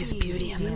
Beauty and the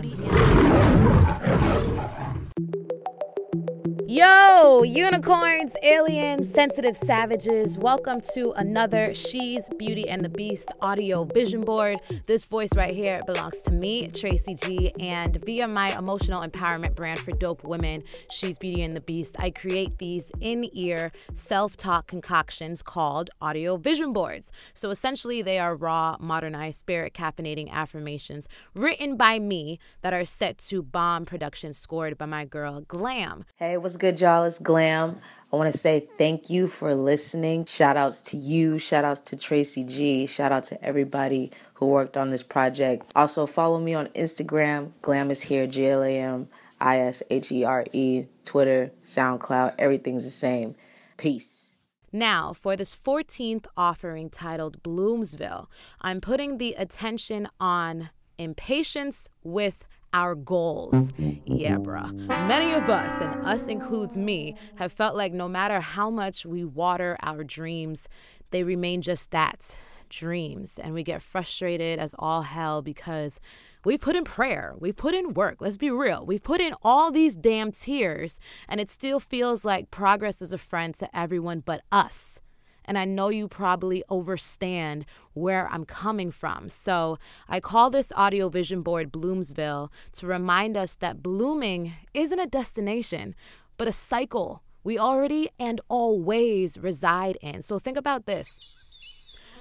Yo, unicorns, aliens, sensitive savages, welcome to another She's Beauty and the Beast audio vision board. This voice right here belongs to me, Tracy G, and via my emotional empowerment brand for dope women, She's Beauty and the Beast, I create these in ear self talk concoctions called audio vision boards. So essentially, they are raw, modernized, spirit caffeinating affirmations written by me that are set to bomb production scored by my girl Glam. Hey, what's good? Good, y'all? It's Glam. I want to say thank you for listening. Shout outs to you. Shout outs to Tracy G. Shout out to everybody who worked on this project. Also, follow me on Instagram. Glam is here, G L A M I S H E R E, Twitter, SoundCloud. Everything's the same. Peace. Now, for this 14th offering titled Bloomsville, I'm putting the attention on impatience with our goals. Yeah, bruh. Many of us, and us includes me, have felt like no matter how much we water our dreams, they remain just that dreams. And we get frustrated as all hell because we put in prayer, we put in work. Let's be real. We've put in all these damn tears, and it still feels like progress is a friend to everyone but us and I know you probably understand where I'm coming from. So I call this audio vision board Bloomsville to remind us that blooming isn't a destination, but a cycle we already and always reside in. So think about this.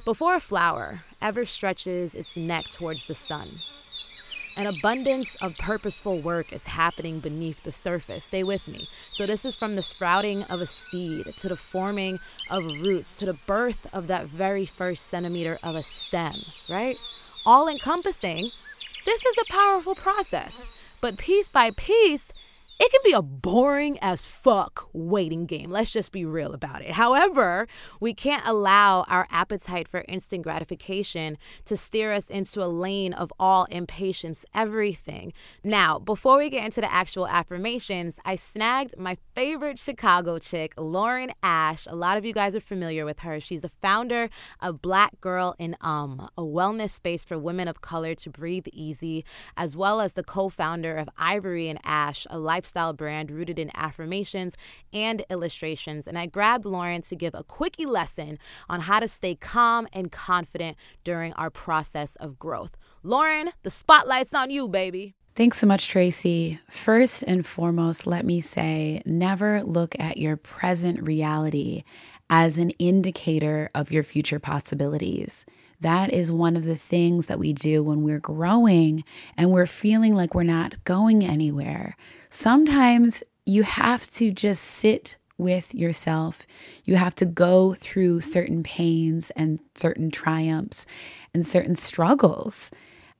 Before a flower ever stretches its neck towards the sun, an abundance of purposeful work is happening beneath the surface. Stay with me. So, this is from the sprouting of a seed to the forming of roots to the birth of that very first centimeter of a stem, right? All encompassing. This is a powerful process. But piece by piece, it can be a boring as fuck waiting game. Let's just be real about it. However, we can't allow our appetite for instant gratification to steer us into a lane of all impatience, everything. Now, before we get into the actual affirmations, I snagged my favorite Chicago chick, Lauren Ash. A lot of you guys are familiar with her. She's the founder of Black Girl in Um, a wellness space for women of color to breathe easy, as well as the co founder of Ivory and Ash, a life lifestyle brand rooted in affirmations and illustrations. And I grabbed Lauren to give a quickie lesson on how to stay calm and confident during our process of growth. Lauren, the spotlight's on you, baby. Thanks so much, Tracy. First and foremost, let me say never look at your present reality as an indicator of your future possibilities. That is one of the things that we do when we're growing and we're feeling like we're not going anywhere. Sometimes you have to just sit with yourself. You have to go through certain pains and certain triumphs and certain struggles.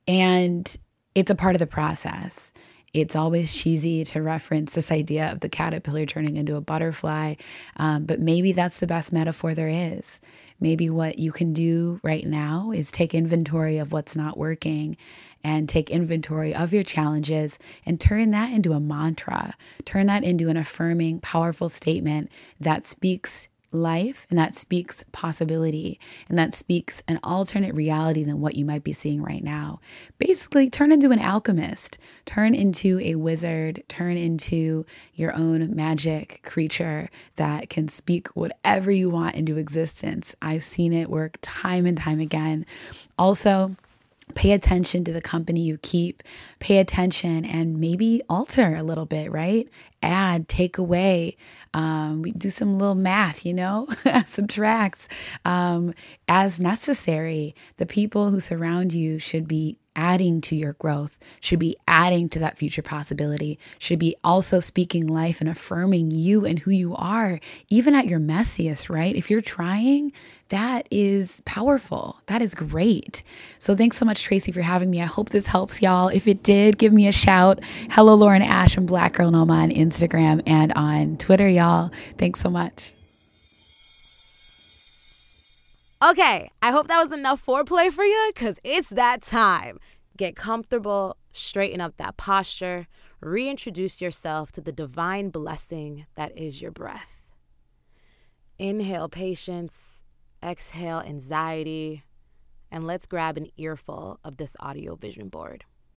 And it's a part of the process. It's always cheesy to reference this idea of the caterpillar turning into a butterfly, um, but maybe that's the best metaphor there is. Maybe what you can do right now is take inventory of what's not working and take inventory of your challenges and turn that into a mantra, turn that into an affirming, powerful statement that speaks life and that speaks possibility and that speaks an alternate reality than what you might be seeing right now. Basically, turn into an alchemist, turn into a wizard, turn into your own magic creature that can speak whatever you want into existence. I've seen it work time and time again. Also, pay attention to the company you keep, pay attention and maybe alter a little bit, right? Add, take away. Um, we do some little math, you know, subtracts um, as necessary. The people who surround you should be adding to your growth, should be adding to that future possibility, should be also speaking life and affirming you and who you are, even at your messiest, right? If you're trying, that is powerful. That is great. So thanks so much, Tracy, for having me. I hope this helps y'all. If it did, give me a shout. Hello, Lauren Ash and Black Girl in Om on Instagram and on Twitter, y'all. Thanks so much. Okay, I hope that was enough foreplay for you because it's that time. Get comfortable, straighten up that posture, reintroduce yourself to the divine blessing that is your breath. Inhale patience, exhale anxiety, and let's grab an earful of this audio vision board.